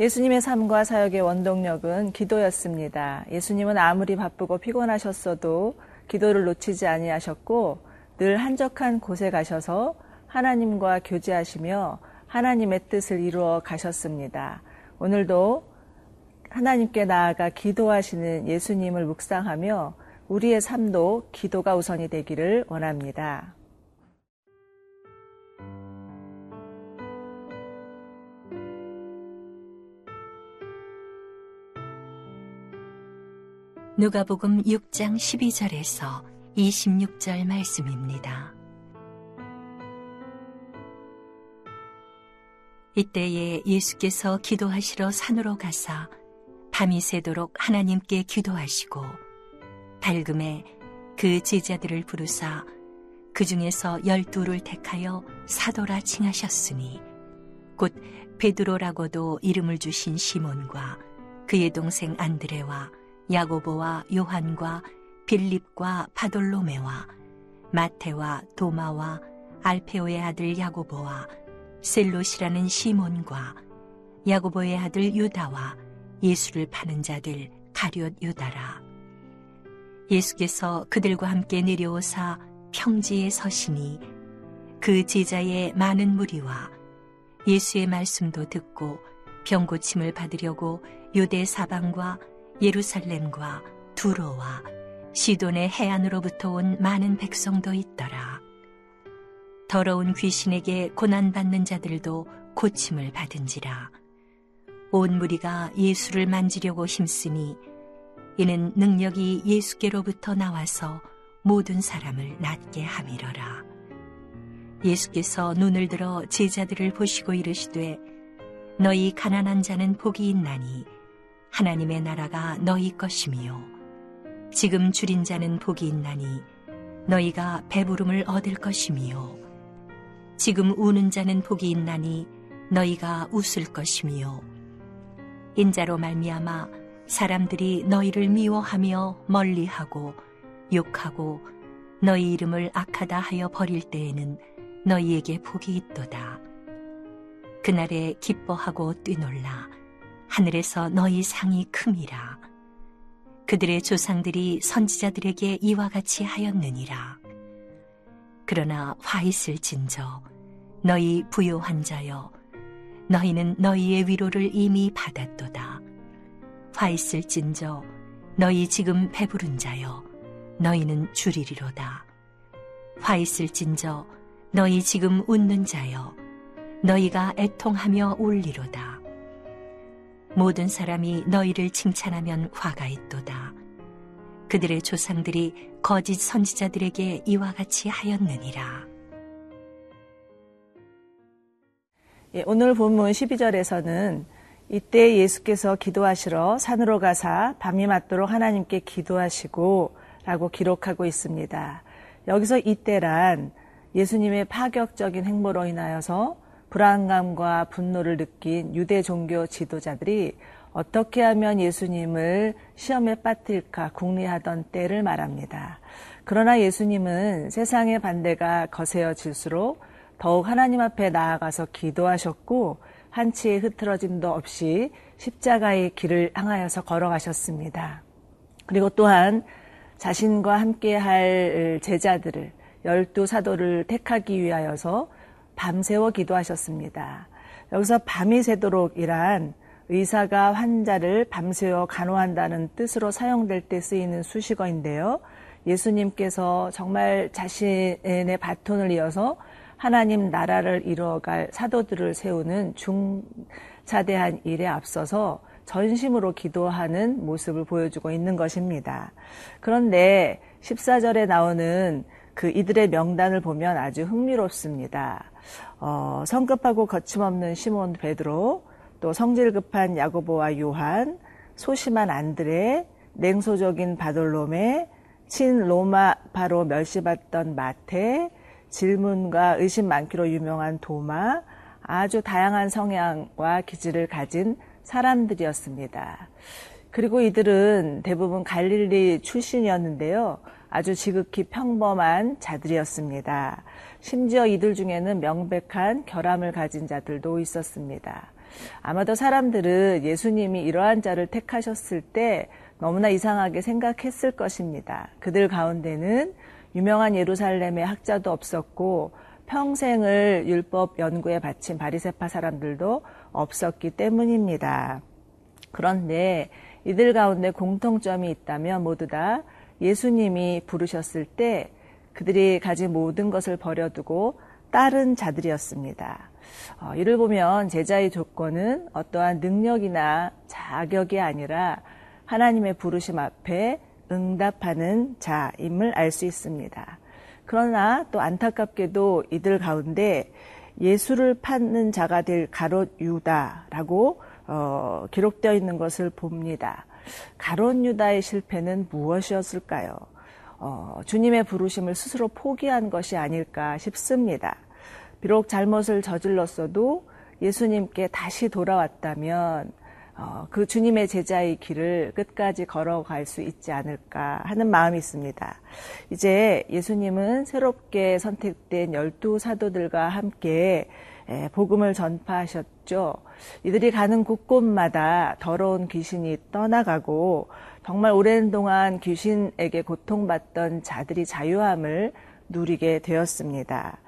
예수님의 삶과 사역의 원동력은 기도였습니다. 예수님은 아무리 바쁘고 피곤하셨어도 기도를 놓치지 아니하셨고 늘 한적한 곳에 가셔서 하나님과 교제하시며 하나님의 뜻을 이루어 가셨습니다. 오늘도 하나님께 나아가 기도하시는 예수님을 묵상하며 우리의 삶도 기도가 우선이 되기를 원합니다. 누가복음 6장 12절에서 26절 말씀입니다. 이때에 예수께서 기도하시러 산으로 가사 밤이 새도록 하나님께 기도하시고 밝음에 그 제자들을 부르사 그 중에서 열두를 택하여 사도라 칭하셨으니 곧 베드로라고도 이름을 주신 시몬과 그의 동생 안드레와 야고보와 요한과 빌립과 바돌로메와 마테와 도마와 알페오의 아들 야고보와 셀롯이라는 시몬과 야고보의 아들 유다와 예수를 파는 자들 가룟 유다라. 예수께서 그들과 함께 내려오사 평지에 서시니 그 제자의 많은 무리와 예수의 말씀도 듣고 병고침을 받으려고 유대 사방과 예루살렘과 두로와 시돈의 해안으로부터 온 많은 백성도 있더라. 더러운 귀신에게 고난받는 자들도 고침을 받은지라. 온 무리가 예수를 만지려고 힘쓰니 이는 능력이 예수께로부터 나와서 모든 사람을 낫게 함이러라. 예수께서 눈을 들어 제자들을 보시고 이르시되 너희 가난한 자는 복이 있나니 하나님의 나라가 너희 것이미요. 지금 줄인 자는 복이 있나니 너희가 배부름을 얻을 것이미요. 지금 우는 자는 복이 있나니 너희가 웃을 것이미요. 인자로 말미암아 사람들이 너희를 미워하며 멀리하고 욕하고 너희 이름을 악하다 하여 버릴 때에는 너희에게 복이 있도다. 그날에 기뻐하고 뛰놀라 하늘에서 너희 상이 큼이라. 그들의 조상들이 선지자들에게 이와 같이 하였느니라. 그러나 화 있을 진저 너희 부요한 자여 너희는 너희의 위로를 이미 받았도다. 화 있을 진저 너희 지금 배부른 자여 너희는 줄이리로다. 화 있을 진저 너희 지금 웃는 자여 너희가 애통하며 울리로다. 모든 사람이 너희를 칭찬하면 화가 있도다. 그들의 조상들이 거짓 선지자들에게 이와 같이 하였느니라. 예, 오늘 본문 12절에서는 이때 예수께서 기도하시러 산으로 가사 밤이 맞도록 하나님께 기도하시고 라고 기록하고 있습니다. 여기서 이때란 예수님의 파격적인 행보로 인하여서 불안감과 분노를 느낀 유대 종교 지도자들이 어떻게 하면 예수님을 시험에 빠뜨릴까 궁리하던 때를 말합니다. 그러나 예수님은 세상의 반대가 거세어질수록 더욱 하나님 앞에 나아가서 기도하셨고 한치의 흐트러짐도 없이 십자가의 길을 향하여서 걸어가셨습니다. 그리고 또한 자신과 함께 할 제자들을 열두 사도를 택하기 위하여서 밤새워 기도하셨습니다. 여기서 밤이 새도록이란 의사가 환자를 밤새워 간호한다는 뜻으로 사용될 때 쓰이는 수식어인데요. 예수님께서 정말 자신의 바톤을 이어서 하나님 나라를 이루어갈 사도들을 세우는 중차대한 일에 앞서서 전심으로 기도하는 모습을 보여주고 있는 것입니다. 그런데 14절에 나오는 그 이들의 명단을 보면 아주 흥미롭습니다. 어, 성급하고 거침없는 시몬 베드로, 또 성질 급한 야고보와 요한, 소심한 안드레, 냉소적인 바돌로메, 친 로마 바로 멸시받던 마테, 질문과 의심 많기로 유명한 도마, 아주 다양한 성향과 기질을 가진 사람들이었습니다. 그리고 이들은 대부분 갈릴리 출신이었는데요. 아주 지극히 평범한 자들이었습니다. 심지어 이들 중에는 명백한 결함을 가진 자들도 있었습니다. 아마도 사람들은 예수님이 이러한 자를 택하셨을 때 너무나 이상하게 생각했을 것입니다. 그들 가운데는 유명한 예루살렘의 학자도 없었고 평생을 율법 연구에 바친 바리세파 사람들도 없었기 때문입니다. 그런데 이들 가운데 공통점이 있다면 모두 다 예수님이 부르셨을 때 그들이 가진 모든 것을 버려두고 따른 자들이었습니다. 어, 이를 보면 제자의 조건은 어떠한 능력이나 자격이 아니라 하나님의 부르심 앞에 응답하는 자임을 알 수 있습니다. 그러나 또 안타깝게도 이들 가운데 예수를 찾는 자가 될 가롯 유다라고 어, 기록되어 있는 것을 봅니다. 가롯 유다의 실패는 무엇이었을까요? 어, 주님의 부르심을 스스로 포기한 것이 아닐까 싶습니다. 비록 잘못을 저질렀어도 예수님께 다시 돌아왔다면 어, 그 주님의 제자의 길을 끝까지 걸어갈 수 있지 않을까 하는 마음이 있습니다. 이제 예수님은 새롭게 선택된 열두 사도들과 함께 복음을 전파하셨죠. 이들이 가는 곳곳마다 더러운 귀신이 떠나가고 정말 오랜 동안 귀신에게 고통받던 자들이 자유함을 누리게 되었습니다.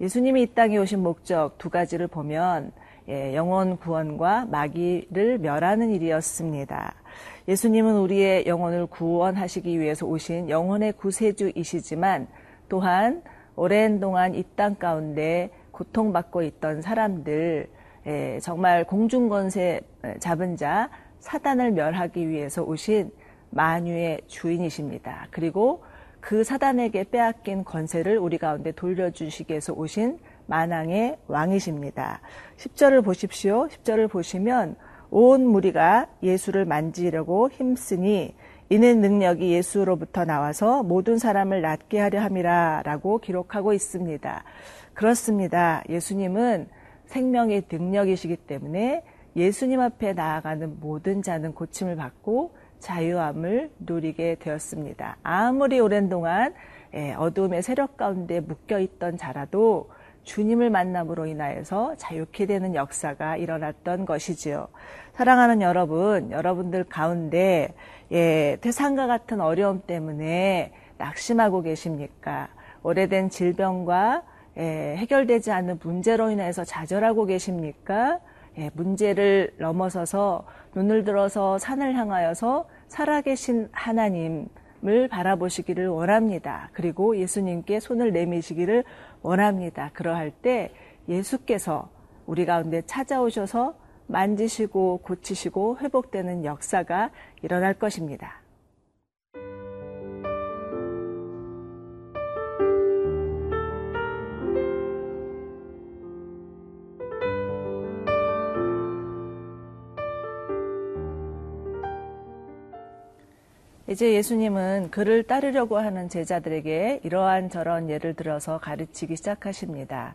예수님이 이 땅에 오신 목적 두 가지를 보면 예, 영혼 구원과 마귀를 멸하는 일이었습니다. 예수님은 우리의 영혼을 구원하시기 위해서 오신 영혼의 구세주이시지만 또한 오랜 동안 이 땅 가운데 고통받고 있던 사람들, 예, 정말 공중권세 잡은 자, 사단을 멸하기 위해서 오신 만유의 주인이십니다. 그리고 그 사단에게 빼앗긴 권세를 우리 가운데 돌려주시기 위해서 오신 만왕의 왕이십니다. 10절을 보십시오. 10절을 보시면 온 무리가 예수를 만지려고 힘쓰니 이는 능력이 예수로부터 나와서 모든 사람을 낫게 하려 함이라 라고 기록하고 있습니다. 그렇습니다. 예수님은 생명의 능력이시기 때문에 예수님 앞에 나아가는 모든 자는 고침을 받고 자유함을 누리게 되었습니다. 아무리 오랜 동안 예, 어둠의 세력 가운데 묶여 있던 자라도 주님을 만남으로 인하여서 자유케 되는 역사가 일어났던 것이지요. 사랑하는 여러분, 여러분들 가운데 예, 태산과 같은 어려움 때문에 낙심하고 계십니까? 오래된 질병과 예, 해결되지 않는 문제로 인해서 좌절하고 계십니까? 예, 문제를 넘어서서 눈을 들어서 산을 향하여서 살아계신 하나님 을 바라보시기를 원합니다. 그리고 예수님께 손을 내미시기를 원합니다. 그러할 때 예수께서 우리 가운데 찾아오셔서 만지시고 고치시고 회복되는 역사가 일어날 것입니다. 이제 예수님은 그를 따르려고 하는 제자들에게 이러한 저런 예를 들어서 가르치기 시작하십니다.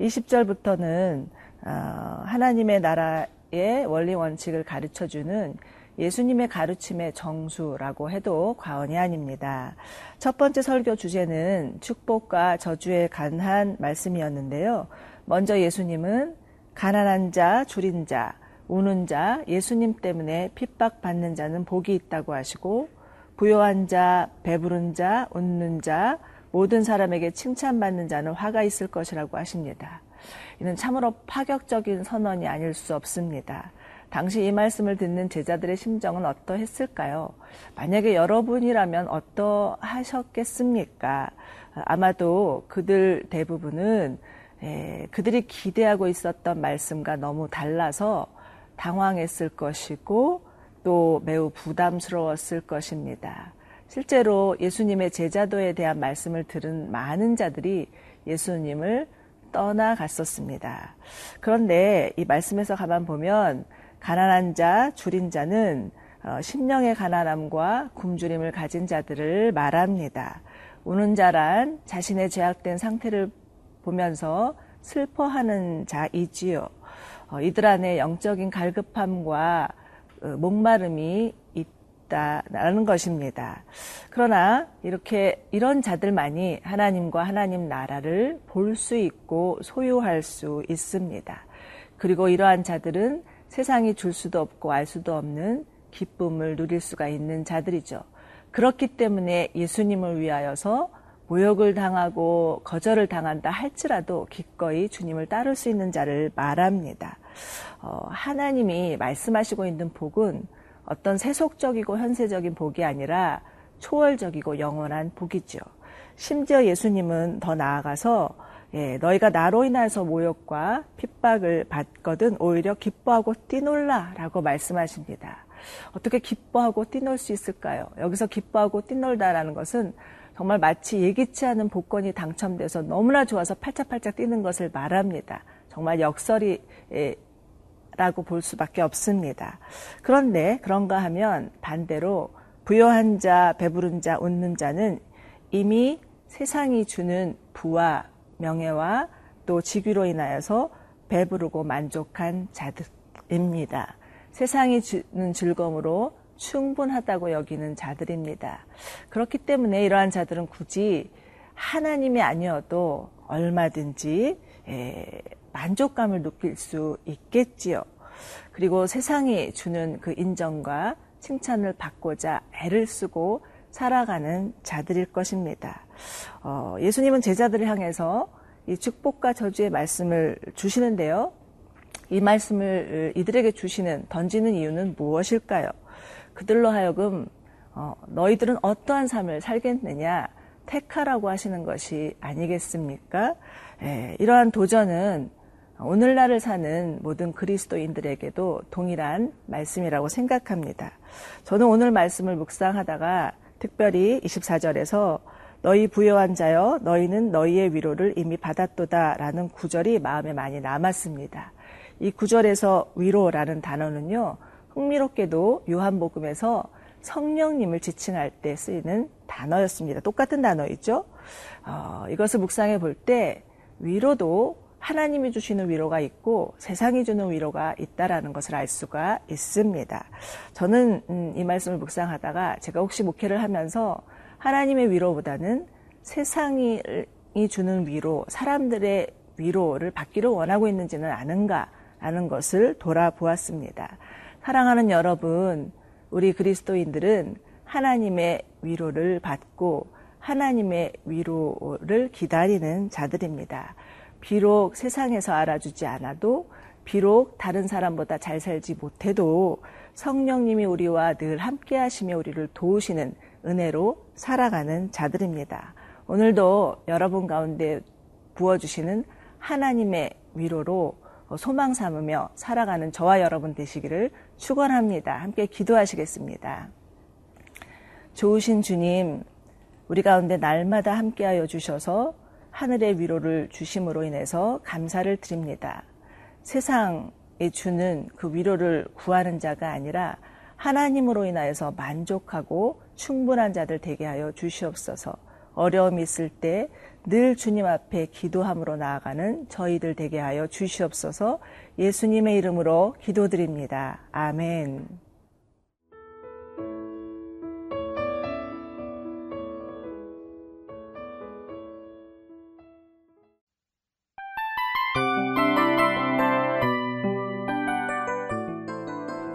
20절부터는 어, 하나님의 나라의 원리 원칙을 가르쳐주는 예수님의 가르침의 정수라고 해도 과언이 아닙니다. 첫 번째 설교 주제는 축복과 저주에 관한 말씀이었는데요. 먼저 예수님은 가난한 자, 줄인 자, 우는 자, 예수님 때문에 핍박받는 자는 복이 있다고 하시고 부요한 자, 배부른 자, 웃는 자, 모든 사람에게 칭찬받는 자는 화가 있을 것이라고 하십니다. 이는 참으로 파격적인 선언이 아닐 수 없습니다. 당시 이 말씀을 듣는 제자들의 심정은 어떠했을까요? 만약에 여러분이라면 어떠하셨겠습니까? 아마도 그들 대부분은 그들이 기대하고 있었던 말씀과 너무 달라서 당황했을 것이고 또 매우 부담스러웠을 것입니다. 실제로 예수님의 제자도에 대한 말씀을 들은 많은 자들이 예수님을 떠나갔었습니다. 그런데 이 말씀에서 가만 보면 가난한 자, 줄인 자는 어, 심령의 가난함과 굶주림을 가진 자들을 말합니다. 우는 자란 자신의 제약된 상태를 보면서 슬퍼하는 자이지요. 어, 이들 안에 영적인 갈급함과 어, 목마름이 있다라는 것입니다. 그러나 이렇게 이런 자들만이 하나님과 하나님 나라를 볼 수 있고 소유할 수 있습니다. 그리고 이러한 자들은 세상이 줄 수도 없고 알 수도 없는 기쁨을 누릴 수가 있는 자들이죠. 그렇기 때문에 예수님을 위하여서 모욕을 당하고 거절을 당한다 할지라도 기꺼이 주님을 따를 수 있는 자를 말합니다. 어, 하나님이 말씀하시고 있는 복은 어떤 세속적이고 현세적인 복이 아니라 초월적이고 영원한 복이죠. 심지어 예수님은 더 나아가서 예, 너희가 나로 인하여서 모욕과 핍박을 받거든 오히려 기뻐하고 뛰놀라 라고 말씀하십니다. 어떻게 기뻐하고 뛰놀 수 있을까요? 여기서 기뻐하고 뛰놀다라는 것은 정말 마치 예기치 않은 복권이 당첨돼서 너무나 좋아서 팔짝팔짝 뛰는 것을 말합니다. 정말 역설이 라고 볼 수밖에 없습니다. 그런데 그런가 하면 반대로 부여한 자, 배부른 자, 웃는 자는 이미 세상이 주는 부와 명예와 또 직위로 인하여서 배부르고 만족한 자들입니다. 세상이 주는 즐거움으로 충분하다고 여기는 자들입니다. 그렇기 때문에 이러한 자들은 굳이 하나님이 아니어도 얼마든지 만족감을 느낄 수 있겠지요. 그리고 세상이 주는 그 인정과 칭찬을 받고자 애를 쓰고 살아가는 자들일 것입니다. 어, 예수님은 제자들을 향해서 이 축복과 저주의 말씀을 주시는데요. 이 말씀을 이들에게 주시는 던지는 이유는 무엇일까요? 그들로 하여금 어, 너희들은 어떠한 삶을 살겠느냐 택하라고 하시는 것이 아니겠습니까? 예, 이러한 도전은 오늘날을 사는 모든 그리스도인들에게도 동일한 말씀이라고 생각합니다. 저는 오늘 말씀을 묵상하다가 특별히 24절에서 너희 부여한 자여 너희는 너희의 위로를 이미 받았도다라는 구절이 마음에 많이 남았습니다. 이 구절에서 위로라는 단어는요. 흥미롭게도 요한복음에서 성령님을 지칭할 때 쓰이는 단어였습니다. 똑같은 단어이죠. 어, 이것을 묵상해 볼 때 위로도 하나님이 주시는 위로가 있고 세상이 주는 위로가 있다라는 것을 알 수가 있습니다. 저는 음, 이 말씀을 묵상하다가 제가 혹시 목회를 하면서 하나님의 위로보다는 세상이 주는 위로, 사람들의 위로를 받기를 원하고 있는지는 아는가라는 것을 돌아보았습니다. 사랑하는 여러분, 우리 그리스도인들은 하나님의 위로를 받고 하나님의 위로를 기다리는 자들입니다. 비록 세상에서 알아주지 않아도 비록 다른 사람보다 잘 살지 못해도 성령님이 우리와 늘 함께 하시며 우리를 도우시는 은혜로 살아가는 자들입니다. 오늘도 여러분 가운데 부어주시는 하나님의 위로로 소망 삼으며 살아가는 저와 여러분 되시기를 축원합니다. 함께 기도하시겠습니다. 좋으신 주님, 우리 가운데 날마다 함께하여 주셔서 하늘의 위로를 주심으로 인해서 감사를 드립니다. 세상에 주는 그 위로를 구하는 자가 아니라 하나님으로 인하여서 만족하고 충분한 자들 되게 하여 주시옵소서. 어려움이 있을 때 늘 주님 앞에 기도함으로 나아가는 저희들 되게 하여 주시옵소서. 예수님의 이름으로 기도드립니다. 아멘.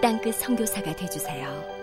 땅끝 성교사가 되주세요